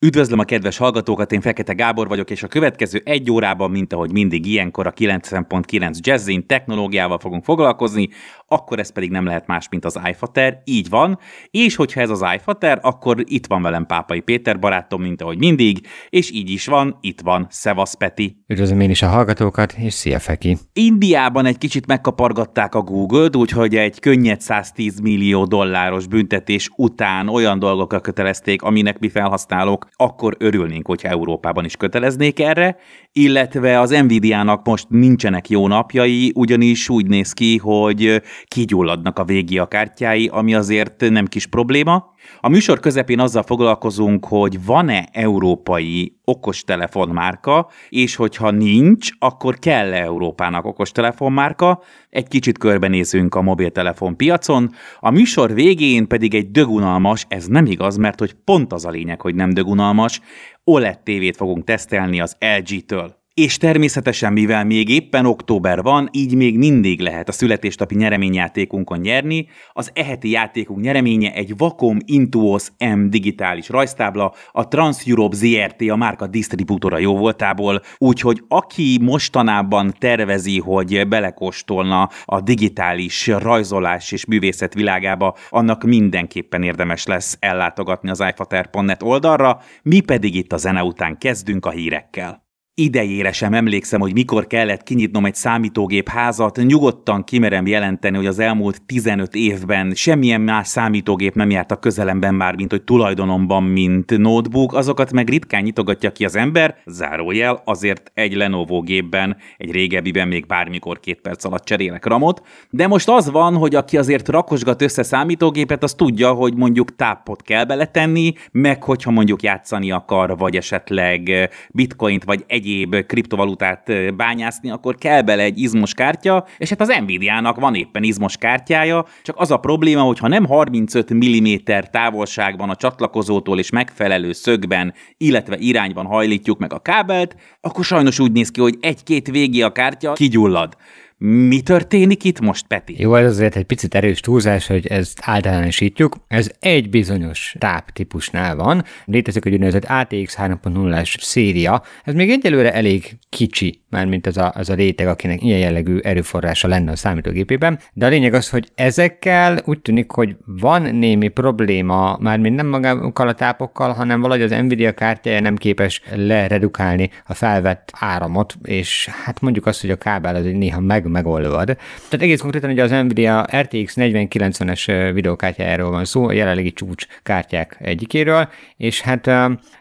Üdvözlöm a kedves hallgatókat, én Fekete Gábor vagyok, és a következő egy órában, mint ahogy mindig ilyenkor a 90.9 Jazzin technológiával fogunk foglalkozni, akkor ez pedig nem lehet más, mint az iFater, így van, és hogyha ez az iFater, akkor itt van velem Pápai Péter barátom, mint ahogy mindig, és így is van, itt van Szevasz Peti. Üdvözlöm én is a hallgatókat, és szia Feki! Indiában egy kicsit megkapargatták a Google-t, úgyhogy egy könnyed 110 millió dolláros büntetés után olyan dolgokra kötelezték, aminek mi felhasználók akkor örülnénk, hogyha Európában is köteleznék erre, illetve az Nvidia-nak most nincsenek jó napjai, ugyanis úgy néz ki, hogy kigyulladnak a végi a kártyái, ami azért nem kis probléma. A műsor közepén azzal foglalkozunk, hogy van-e európai okostelefonmárka, és hogyha nincs, akkor kell -e Európának okostelefonmárka. Egy kicsit körbenézünk a mobiltelefon piacon. A műsor végén pedig egy dögunalmas, ez nem igaz, mert hogy pont az a lényeg, hogy nem dögunalmas, OLED tévét fogunk tesztelni az LG-től. És természetesen, mivel még éppen október van, így még mindig lehet a születésnapi nyereményjátékunkon nyerni. Az eheti játékunk nyereménye egy Wacom Intuos M digitális rajztábla, a Trans Europe ZRT a márka disztribútora jó voltából, úgyhogy aki mostanában tervezi, hogy belekóstolna a digitális rajzolás és művészet világába, annak mindenképpen érdemes lesz ellátogatni az iFater.net oldalra, mi pedig itt a zene után kezdünk a hírekkel. Idejére sem emlékszem, hogy mikor kellett kinyitnom egy számítógép házat, nyugodtan kimerem jelenteni, hogy az elmúlt 15 évben semmilyen más számítógép nem járt a közelemben már, mint hogy tulajdonomban, mint notebook, azokat meg ritkán nyitogatja ki az ember, zárójel, azért egy Lenovo gépben, egy régebbiben még bármikor két perc alatt cserélek ramot, de most az van, hogy aki azért rakosgat össze számítógépet, az tudja, hogy mondjuk tápot kell beletenni, meg hogyha mondjuk játszani akar, vagy esetleg bitcoint, vagy egy egyéb kriptovalutát bányászni, akkor kell bele egy izmos kártya, és hát az Nvidia-nak van éppen izmos kártyája, csak az a probléma, hogy ha nem 35 mm távolságban a csatlakozótól és megfelelő szögben, illetve irányban hajlítjuk meg a kábelt, akkor sajnos úgy néz ki, hogy egy-két végé a kártya kigyullad. Mi történik itt most, Peti? Jó, ez azért egy picit erős túlzás, hogy ezt általánosítjuk. Ez egy bizonyos táp típusnál van. Létezik egy úgynevezett ATX 3.0-as széria. Ez még egyelőre elég kicsi, mármint ez a, az a réteg, akinek ilyen jellegű erőforrása lenne a számítógépében. De a lényeg az, hogy ezekkel úgy tűnik, hogy van némi probléma, mármint nem magákkal a tápokkal, hanem valahogy az Nvidia kártyája nem képes leredukálni a felvett áramot, és hát mondjuk azt, hogy a kábel az néha meg megoldod. Tehát egész konkrétan ugye az Nvidia RTX 4090-es videókártyájáról van szó, a jelenlegi csúcs kártyák egyikéről, és hát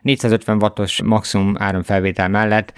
450 wattos maximum áramfelvétel mellett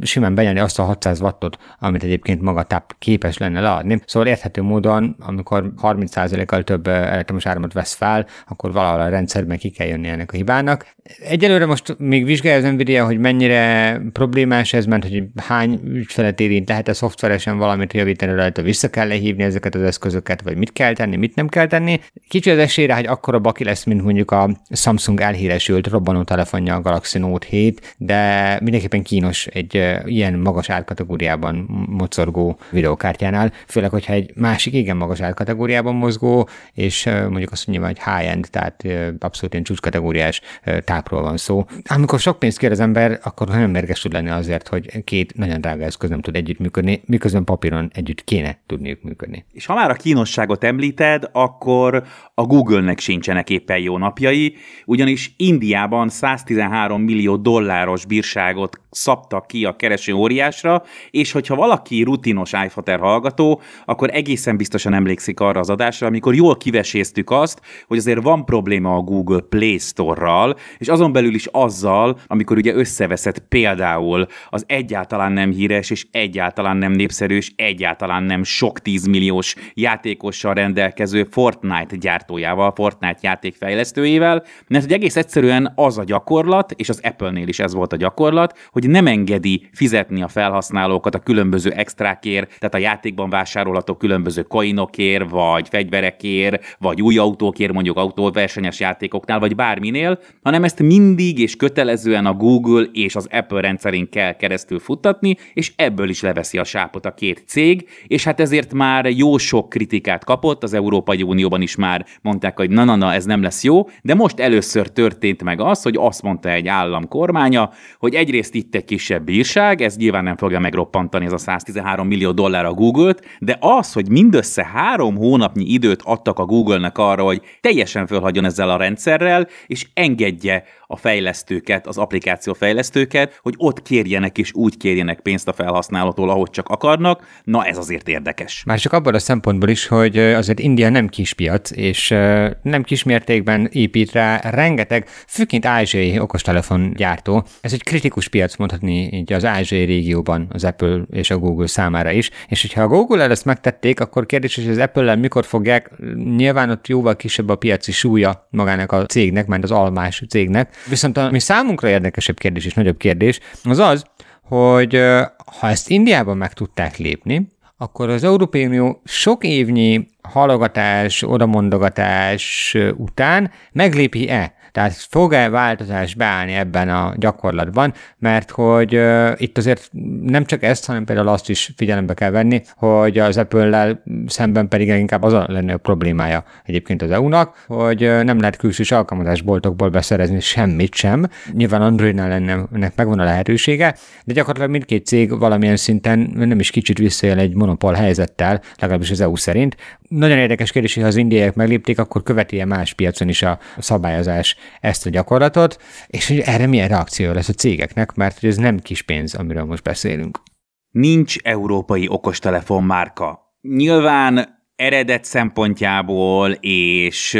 simán benyelni azt a 600 wattot, amit egyébként maga táp képes lenne leadni. Szóval érthető módon, amikor 30%-kal több elektromos áramot vesz fel, akkor valahol a rendszerben ki kell jönni ennek a hibának. Egyelőre most még vizsgálja az Nvidia, hogy mennyire problémás ez, mert hogy hány ügyfelet érint, lehet-e szoftveresen valamit javítani rajta, vissza kell lehívni ezeket az eszközöket, vagy mit kell tenni, mit nem kell tenni. Kicsi az esélyre, hogy akkora baki lesz, mint mondjuk a Samsung elhíresült robbanó telefonja a Galaxy Note 7, de mindenképpen kínos egy ilyen magas árkategóriában mozorgó videókártyánál, főleg, hogyha egy másik igen magas árkategóriában mozgó, és mondjuk azt mondja, hogy high-end, tehát abszolút ilyen csúcskategóriás tápról van szó. Amikor sok pénzt kér az ember, akkor nagyon mérges tud lenni azért, hogy két nagyon drága eszköz nem tud együttműködni, miközben papíron együtt kéne tudniuk működni. És ha már a kínosságot említed, akkor a Google-nek sincsenek éppen jó napjai, ugyanis Indiában 113 millió dolláros bírságot szabtak ki a kereső óriásra, és hogyha valaki rutinos iFater hallgató, akkor egészen biztosan emlékszik arra az adásra, amikor jól kiveséztük azt, hogy azért van probléma a Google Play Store-ral, és azon belül is azzal, amikor ugye összeveszett például az egyáltalán nem híres és egyáltalán nem népszerű és egyáltalán nem sok tízmilliós játékossal rendelkező Fortnite gyártójával, Fortnite játékfejlesztőjével, mert hogy egész egyszerűen az a gyakorlat, és az Apple-nél is ez volt a gyakorlat, hogy nem engedi fizetni a felhasználókat a különböző extrákért, tehát a játékban vásárolható különböző coinokért, vagy fegyverekért, vagy új autókért, mondjuk autóversenyes játékoknál, vagy bárminél, hanem ezt mindig és kötelezően a Google és az Apple rendszerén kell keresztül futtatni, és ebből is leveszi a sápot a két cég, cég, és hát ezért már jó sok kritikát kapott, az Európai Unióban is már mondták, hogy na-na-na, ez nem lesz jó, de most először történt meg az, hogy azt mondta egy állam kormánya, hogy egyrészt itt egy kisebb bírság, ez nyilván nem fogja megroppantani ez a 113 millió dollár a Google-t, de az, hogy mindössze három hónapnyi időt adtak a Google-nek arra, hogy teljesen fölhagyjon ezzel a rendszerrel, és engedje a fejlesztőket, az applikáció fejlesztőket, hogy ott kérjenek és úgy kérjenek pénzt a felhasználótól, ahogy csak akarnak. Na, ez azért érdekes. Már csak abban a szempontból is, hogy azért India nem kispiac, és nem kismértékben épít rá rengeteg, főként ázsiai okostelefongyártó. Ez egy kritikus piac mondhatni így az ázsiai régióban az Apple és a Google számára is. És hogyha a Google-el ezt megtették, akkor kérdés, hogy az Apple-el mikor fogják, nyilván ott jóval kisebb a piaci súlya magának a cégnek, mert az almás cégnek, Viszont ami számunkra érdekesebb kérdés és nagyobb kérdés, az az, hogy ha ezt Indiában meg tudták lépni, akkor az Európai Unió sok évnyi halogatás, odamondogatás után meglépi-e tehát fog-e változás beállni ebben a gyakorlatban, mert hogy uh, itt azért nem csak ezt, hanem például azt is figyelembe kell venni, hogy az Apple-lel szemben pedig inkább az a lenne a problémája egyébként az EU-nak, hogy uh, nem lehet külsős alkalmazásboltokból beszerezni semmit sem. Nyilván Androidnál lenne, ennek megvan a lehetősége, de gyakorlatilag mindkét cég valamilyen szinten nem is kicsit visszaél egy monopól helyzettel, legalábbis az EU szerint. Nagyon érdekes kérdés, hogy ha az indiaiak meglépték, akkor követi-e más piacon is a szabályozás ezt a gyakorlatot, és hogy erre milyen reakció lesz a cégeknek, mert hogy ez nem kis pénz, amiről most beszélünk. Nincs európai okostelefon márka. Nyilván eredet szempontjából, és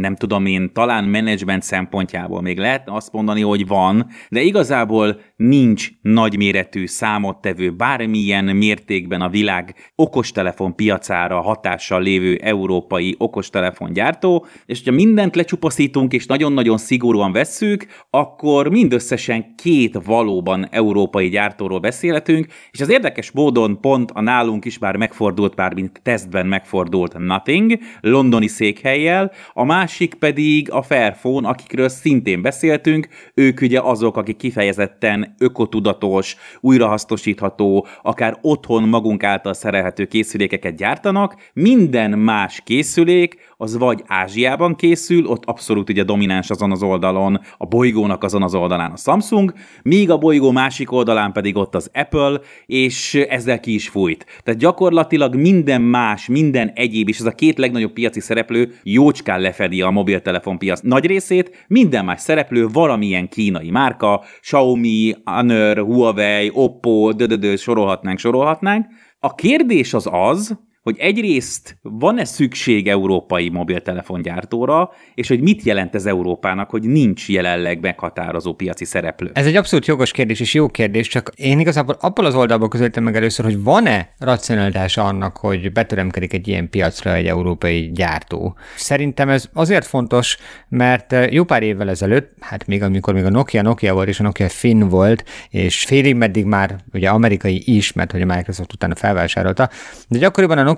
nem tudom én, talán menedzsment szempontjából még lehetne azt mondani, hogy van, de igazából nincs nagyméretű számottevő bármilyen mértékben a világ okostelefon piacára hatással lévő európai okostelefongyártó, és ha mindent lecsupaszítunk és nagyon-nagyon szigorúan vesszük, akkor mindösszesen két valóban európai gyártóról beszélhetünk, és az érdekes módon pont a nálunk is már megfordult, már mint tesztben megfordult Nothing, londoni székhelyjel, a másik pedig a Fairphone, akikről szintén beszéltünk, ők ugye azok, akik kifejezetten ökotudatos, újrahasznosítható, akár otthon magunk által szerelhető készülékeket gyártanak, minden más készülék az vagy Ázsiában készül, ott abszolút ugye domináns azon az oldalon, a bolygónak azon az oldalán a Samsung, míg a bolygó másik oldalán pedig ott az Apple, és ezzel ki is fújt. Tehát gyakorlatilag minden más, minden egyéb, és ez a két legnagyobb piaci szereplő jócskán lefedi a mobiltelefonpiac nagy részét, minden más szereplő valamilyen kínai márka, Xiaomi, Honor, Huawei, Oppo, dödödö, sorolhatnánk, sorolhatnánk. A kérdés az az, hogy egyrészt van-e szükség európai mobiltelefongyártóra, és hogy mit jelent ez Európának, hogy nincs jelenleg meghatározó piaci szereplő? Ez egy abszolút jogos kérdés és jó kérdés, csak én igazából abból az oldalból közelítem meg először, hogy van-e racionalitása annak, hogy betöremkedik egy ilyen piacra egy európai gyártó. Szerintem ez azért fontos, mert jó pár évvel ezelőtt, hát még amikor még a Nokia Nokia volt, és a Nokia Finn volt, és félig meddig már ugye amerikai is, mert hogy a Microsoft utána felvásárolta, de gyakoriban a Nokia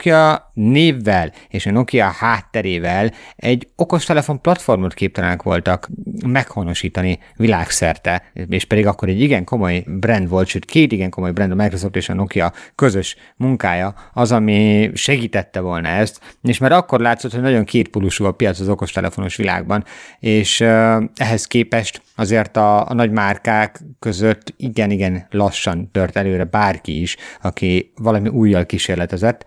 névvel és a Nokia hátterével egy okostelefon platformot képtelenek voltak meghonosítani világszerte, és pedig akkor egy igen komoly brand volt, sőt két igen komoly brand, a Microsoft és a Nokia közös munkája az, ami segítette volna ezt, és már akkor látszott, hogy nagyon kétpólusú a piac az okostelefonos világban, és ehhez képest azért a, a nagy márkák között igen-igen lassan tört előre bárki is, aki valami újjal kísérletezett.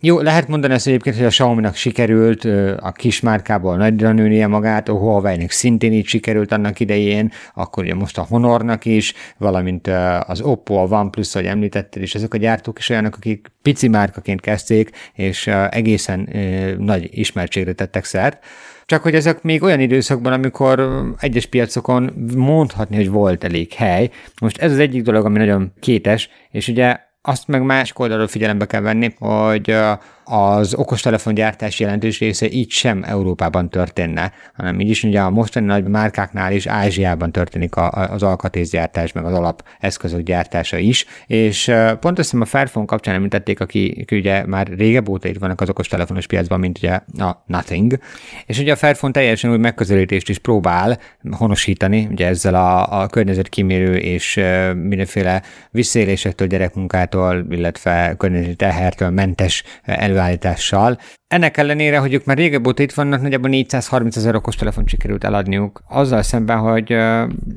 Jó, lehet mondani ezt egyébként, hogy a Xiaomi-nak sikerült a kismárkából nagyra nőnie magát, a Huawei-nek szintén így sikerült annak idején, akkor ugye most a Honornak is, valamint az Oppo, a OnePlus, ahogy említetted, és ezek a gyártók is olyanok, akik pici márkaként kezdték, és egészen nagy ismertségre tettek szert. Csak hogy ezek még olyan időszakban, amikor egyes piacokon mondhatni, hogy volt elég hely. Most ez az egyik dolog, ami nagyon kétes, és ugye azt meg más oldalról figyelembe kell venni, hogy az okostelefongyártás jelentős része így sem Európában történne, hanem így is ugye a mostani nagy márkáknál is Ázsiában történik a, az alkatrészgyártás, meg az alapeszközök gyártása is, és pont azt hiszem a Fairphone kapcsán említették, aki, aki ugye már régebb óta itt vannak az okostelefonos piacban, mint ugye a Nothing, és ugye a Fairphone teljesen új megközelítést is próbál honosítani, ugye ezzel a, a környezetkímérő és mindenféle visszaélésektől, gyerekmunkától, illetve környezeti tehertől mentes előállítással. Ennek ellenére, hogy ők már régebb óta itt vannak, nagyjából 430 ezer okostelefont sikerült eladniuk, azzal szemben, hogy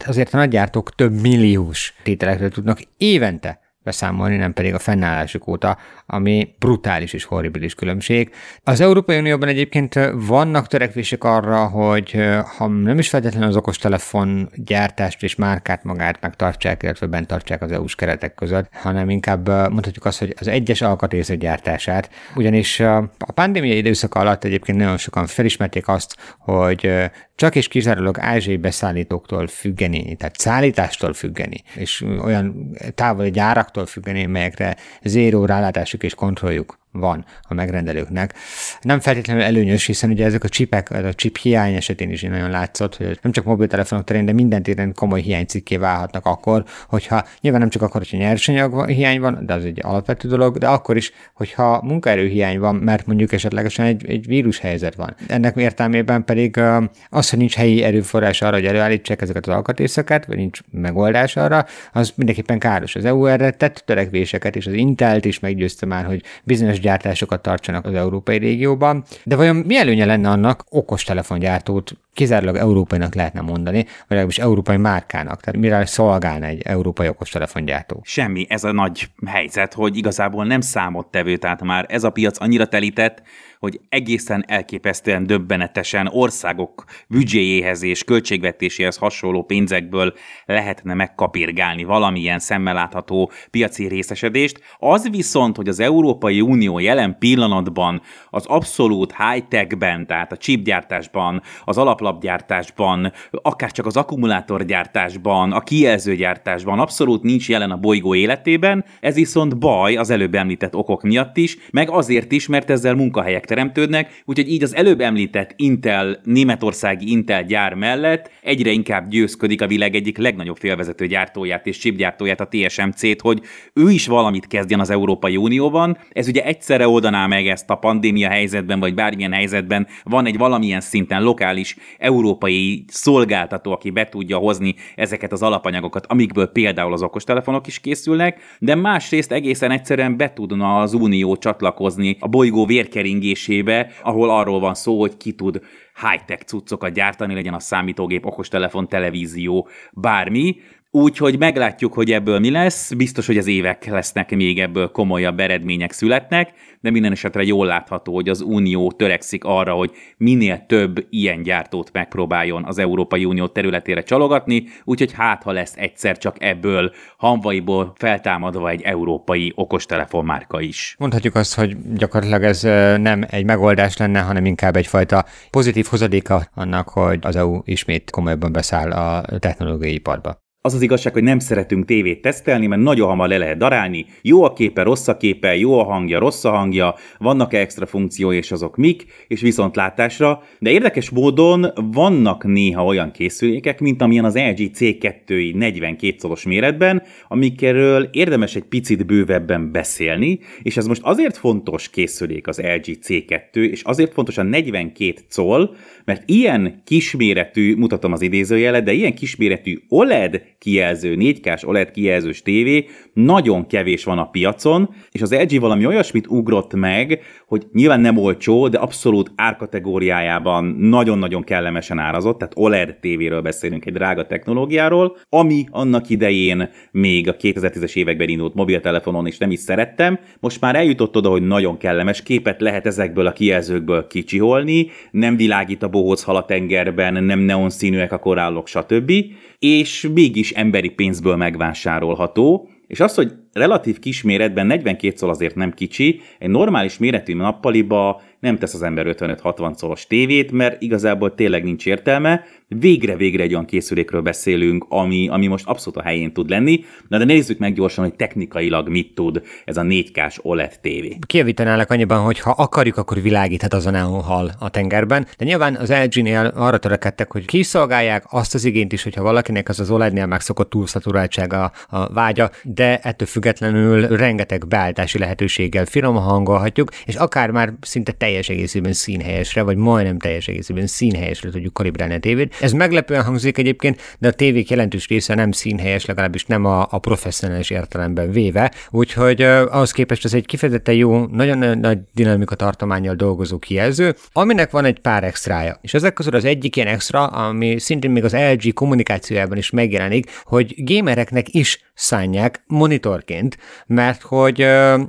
azért a nagygyártók több milliós tételekről tudnak évente beszámolni, nem pedig a fennállásuk óta, ami brutális és horribilis különbség. Az Európai Unióban egyébként vannak törekvések arra, hogy ha nem is feltétlenül az okostelefon gyártást és márkát magát megtartsák, illetve bent tartsák az EU-s keretek között, hanem inkább mondhatjuk azt, hogy az egyes alkatrészek gyártását, ugyanis a pandémia időszak alatt egyébként nagyon sokan felismerték azt, hogy csak és kizárólag ázsiai beszállítóktól függeni, tehát szállítástól függeni, és olyan távoli gyáraktól függeni, melyekre zéró rálátásuk és kontrolljuk van a megrendelőknek. Nem feltétlenül előnyös, hiszen ugye ezek a csipek, a chip hiány esetén is nagyon látszott, hogy nem csak mobiltelefonok terén, de minden téren komoly hiánycikké válhatnak akkor, hogyha nyilván nem csak akkor, hogyha nyersanyag hiány van, de az egy alapvető dolog, de akkor is, hogyha munkaerő hiány van, mert mondjuk esetlegesen egy, egy vírus helyzet van. Ennek értelmében pedig az, hogy nincs helyi erőforrás arra, hogy előállítsák ezeket az alkatrészeket, vagy nincs megoldás arra, az mindenképpen káros. Az EU erre tett törekvéseket, és az Intelt is meggyőzte már, hogy bizonyos gyártásokat tartsanak az európai régióban. De vajon mi előnye lenne annak okostelefongyártót kizárólag európainak lehetne mondani, vagy legalábbis európai márkának? Tehát mire szolgálna egy európai okostelefongyártó? Semmi. Ez a nagy helyzet, hogy igazából nem számottevő, tehát már ez a piac annyira telített, hogy egészen elképesztően döbbenetesen országok büdzséjéhez és költségvetéséhez hasonló pénzekből lehetne megkapirgálni valamilyen szemmel látható piaci részesedést. Az viszont, hogy az Európai Unió jelen pillanatban az abszolút high-techben, tehát a chipgyártásban, az alaplapgyártásban, akár csak az akkumulátorgyártásban, a kijelzőgyártásban abszolút nincs jelen a bolygó életében, ez viszont baj az előbb említett okok miatt is, meg azért is, mert ezzel munkahelyek teremtődnek, úgyhogy így az előbb említett Intel, németországi Intel gyár mellett egyre inkább győzködik a világ egyik legnagyobb félvezető gyártóját és chipgyártóját, a TSMC-t, hogy ő is valamit kezdjen az Európai Unióban. Ez ugye egyszerre oldaná meg ezt a pandémia helyzetben, vagy bármilyen helyzetben van egy valamilyen szinten lokális európai szolgáltató, aki be tudja hozni ezeket az alapanyagokat, amikből például az okostelefonok is készülnek, de másrészt egészen egyszerűen be tudna az Unió csatlakozni a bolygó vérkeringés kérdésébe, ahol arról van szó, hogy ki tud high-tech cuccokat gyártani, legyen a számítógép, okostelefon, televízió, bármi, Úgyhogy meglátjuk, hogy ebből mi lesz. Biztos, hogy az évek lesznek még ebből komolyabb eredmények születnek, de minden esetre jól látható, hogy az Unió törekszik arra, hogy minél több ilyen gyártót megpróbáljon az Európai Unió területére csalogatni, úgyhogy hát, ha lesz egyszer csak ebből hanvaiból feltámadva egy európai okostelefonmárka is. Mondhatjuk azt, hogy gyakorlatilag ez nem egy megoldás lenne, hanem inkább egyfajta pozitív hozadéka annak, hogy az EU ismét komolyabban beszáll a technológiai iparba. Az az igazság, hogy nem szeretünk tévét tesztelni, mert nagyon hamar le lehet darálni. Jó a képe, rossz a képe, jó a hangja, rossz a hangja, vannak-e extra funkciói, és azok mik, és viszontlátásra. De érdekes módon vannak néha olyan készülékek, mint amilyen az LG C2-i 42 szoros méretben, amikről érdemes egy picit bővebben beszélni, és ez most azért fontos készülék az LG C2, és azért fontos a 42 coll, mert ilyen kisméretű, mutatom az idézőjelet, de ilyen kisméretű OLED kijelző, 4K-s OLED kijelzős tévé nagyon kevés van a piacon, és az LG valami olyasmit ugrott meg, hogy nyilván nem olcsó, de abszolút árkategóriájában nagyon-nagyon kellemesen árazott, tehát OLED tévéről beszélünk, egy drága technológiáról, ami annak idején még a 2010-es években indult mobiltelefonon is nem is szerettem, most már eljutott oda, hogy nagyon kellemes képet lehet ezekből a kijelzőkből kicsiholni, nem világít a bohóc hal a tengerben, nem neon színűek a korállok, stb. És mégis emberi pénzből megvásárolható, és az, hogy relatív kis méretben 42 szól azért nem kicsi, egy normális méretű nappaliba nem tesz az ember 55-60 szolos tévét, mert igazából tényleg nincs értelme. Végre-végre egy olyan készülékről beszélünk, ami, ami most abszolút a helyén tud lenni. Na de nézzük meg gyorsan, hogy technikailag mit tud ez a 4K-s OLED tévé. Kijavítanálak annyiban, hogy ha akarjuk, akkor világíthat azon, ahol hal a tengerben. De nyilván az LG-nél arra törekedtek, hogy kiszolgálják azt az igényt is, hogyha valakinek az az OLED-nél megszokott túlszaturáltsága a vágya, de ettől függetlenül rengeteg beállítási lehetőséggel finoman hangolhatjuk, és akár már szinte teljes egészében színhelyesre, vagy majdnem teljes egészében színhelyesre tudjuk kalibrálni a tévét. Ez meglepően hangzik egyébként, de a tévék jelentős része nem színhelyes, legalábbis nem a, a professzionális értelemben véve, úgyhogy uh, ahhoz képest ez egy kifejezetten jó, nagyon nagy dinamika tartományjal dolgozó kijelző, aminek van egy pár extrája. És ezek közül az egyik ilyen extra, ami szintén még az LG kommunikációjában is megjelenik, hogy gamereknek is szánják monitorként, mert hogy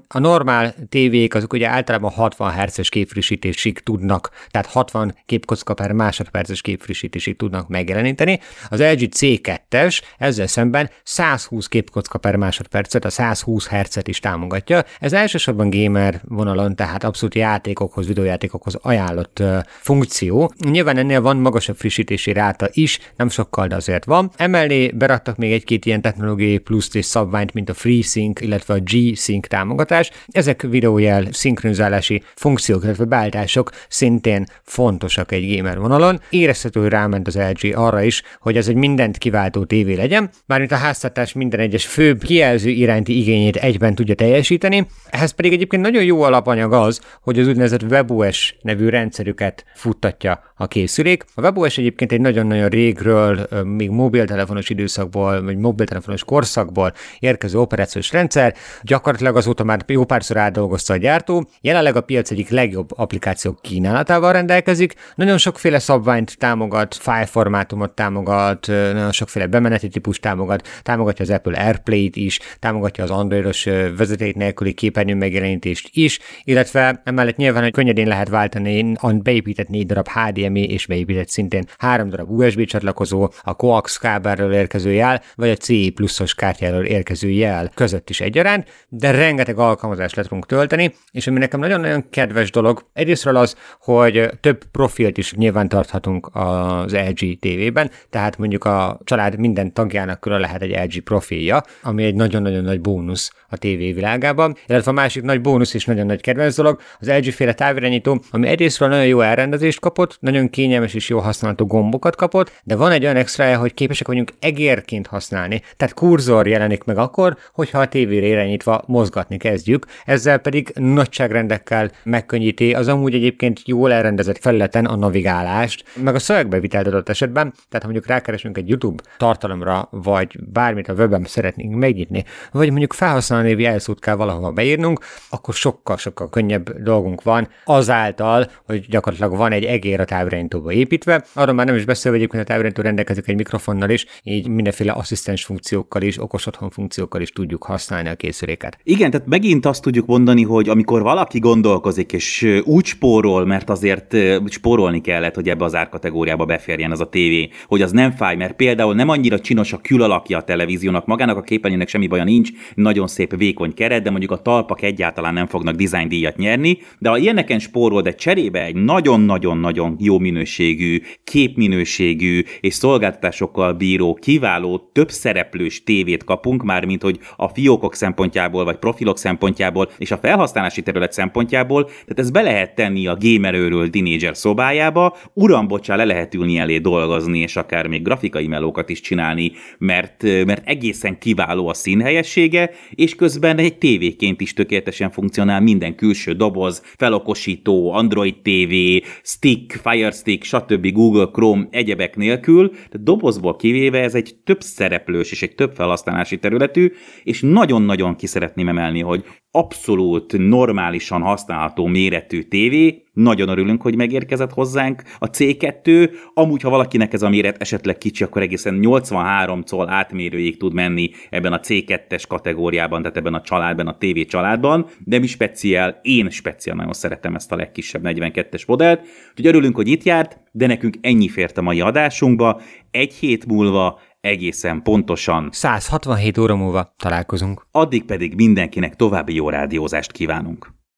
a normál tévék azok ugye általában 60 Hz-es képfrissítésig tudnak, tehát 60 képkocka per másodperces képfrissítésig tudnak megjeleníteni. Az LG C2-es ezzel szemben 120 képkocka per másodpercet, a 120 Hz-et is támogatja. Ez elsősorban gamer vonalon, tehát abszolút játékokhoz, videójátékokhoz ajánlott funkció. Nyilván ennél van magasabb frissítési ráta is, nem sokkal, de azért van. Emellé beraktak még egy-két ilyen technológiai pluszt és szabványt, mint a FreeSync, illetve a G-Sync támogatás. Ezek videójel szinkronizálási funkciók, illetve beállítások szintén fontosak egy gamer vonalon. Érezhető, hogy ráment az LG arra is, hogy ez egy mindent kiváltó tévé legyen, mármint a háztartás minden egyes főbb kijelző iránti igényét egyben tudja teljesíteni. Ehhez pedig egyébként nagyon jó alapanyag az, hogy az úgynevezett WebOS nevű rendszerüket futtatja a készülék. A WebOS egyébként egy nagyon-nagyon régről, még mobiltelefonos időszakból, vagy mobiltelefonos korszakból érkező operációs rendszer, gyakorlatilag azóta már jó párszor átdolgozta a gyártó, jelenleg a piac egyik legjobb applikációk kínálatával rendelkezik, nagyon sokféle szabványt támogat, file formátumot támogat, nagyon sokféle bemeneti típus támogat, támogatja az Apple AirPlay-t is, támogatja az Androidos vezeték nélküli képernyő megjelenítést is, illetve emellett nyilván, hogy könnyedén lehet váltani a beépített négy darab HDMI és beépített szintén három darab USB csatlakozó, a coax kábelről érkező jel, vagy a CI pluszos kártyáról érkező jel között is egyaránt, de rengeteg alkalmazást le tudunk tölteni, és ami nekem nagyon-nagyon kedves dolog, egyrésztről az, hogy több profilt is nyilván tarthatunk az LG TV-ben, tehát mondjuk a család minden tagjának külön lehet egy LG profilja, ami egy nagyon-nagyon nagy bónusz a TV világában, illetve a másik nagy bónusz és nagyon nagy kedvenc dolog, az LG féle távirányító, ami egyrésztről nagyon jó elrendezést kapott, nagyon kényelmes és jó használatú gombokat kapott, de van egy olyan extra hogy képesek vagyunk egérként használni. Tehát kurzor jelenik meg akkor, hogyha a tévére irányítva mozgatni kezdjük, ezzel pedig nagyságrendekkel megkönnyíti az amúgy egyébként jól elrendezett felületen a navigálást, meg a szövegbevitelt adott esetben, tehát ha mondjuk rákeresünk egy YouTube tartalomra, vagy bármit a webben szeretnénk megnyitni, vagy mondjuk felhasználónévi jelszót kell valahova beírnunk, akkor sokkal-sokkal könnyebb dolgunk van azáltal, hogy gyakorlatilag van egy egér a távirányítóba építve. Arról már nem is beszélve, hogy a távirányító rendelkezik egy mikrofonnal is, így mindenféle asszisztens funkciókkal is, okos otthon funkciókkal is tudjuk használni a készüléket. Igen, tehát megint azt tudjuk mondani, hogy amikor valaki gondolkozik és úgy spórol, mert azért spórolni kellett, hogy ebbe az árkategóriába beférjen az a tévé, hogy az nem fáj, mert például nem annyira csinos a külalakja a televíziónak, magának a képernyőnek semmi baja nincs, nagyon szép vékony keret, de mondjuk a talpak egyáltalán nem fognak design díjat nyerni, de ha ilyeneken spórol, de cserébe egy nagyon-nagyon-nagyon jó minőségű, képminőségű és szolgáltatásokkal bíró, kiváló, több szereplős tévét kapunk, már mint hogy a fiókok szempontjából, vagy profilok szempontjából, és a felhasználási terület szempontjából, tehát ez be lehet tenni a gamerőről tínédzser szobájába, uram, bocsá, le lehet ülni elé dolgozni, és akár még grafikai melókat is csinálni, mert, mert egészen kiváló a színhelyessége, és közben egy tévéként is tökéletesen funkcionál minden külső doboz, felokosító, Android TV, stick, Fire Stick, stb. Google Chrome egyebek nélkül, de dobozból kivéve ez egy több szereplős és egy több felhasználási területű, és nagyon-nagyon ki szeretném emelni, hogy abszolút normálisan használható méretű tévé, nagyon örülünk, hogy megérkezett hozzánk a C2, amúgy ha valakinek ez a méret esetleg kicsi, akkor egészen 83 coll átmérőig tud menni ebben a C2-es kategóriában, tehát ebben a családban, a TV családban, de mi speciál, én speciál nagyon szeretem ezt a legkisebb 42-es modellt, úgyhogy örülünk, hogy itt járt, de nekünk ennyi fért a mai adásunkba, egy hét múlva egészen pontosan 167 óra múlva találkozunk. Addig pedig mindenkinek további jó rádiózást kívánunk.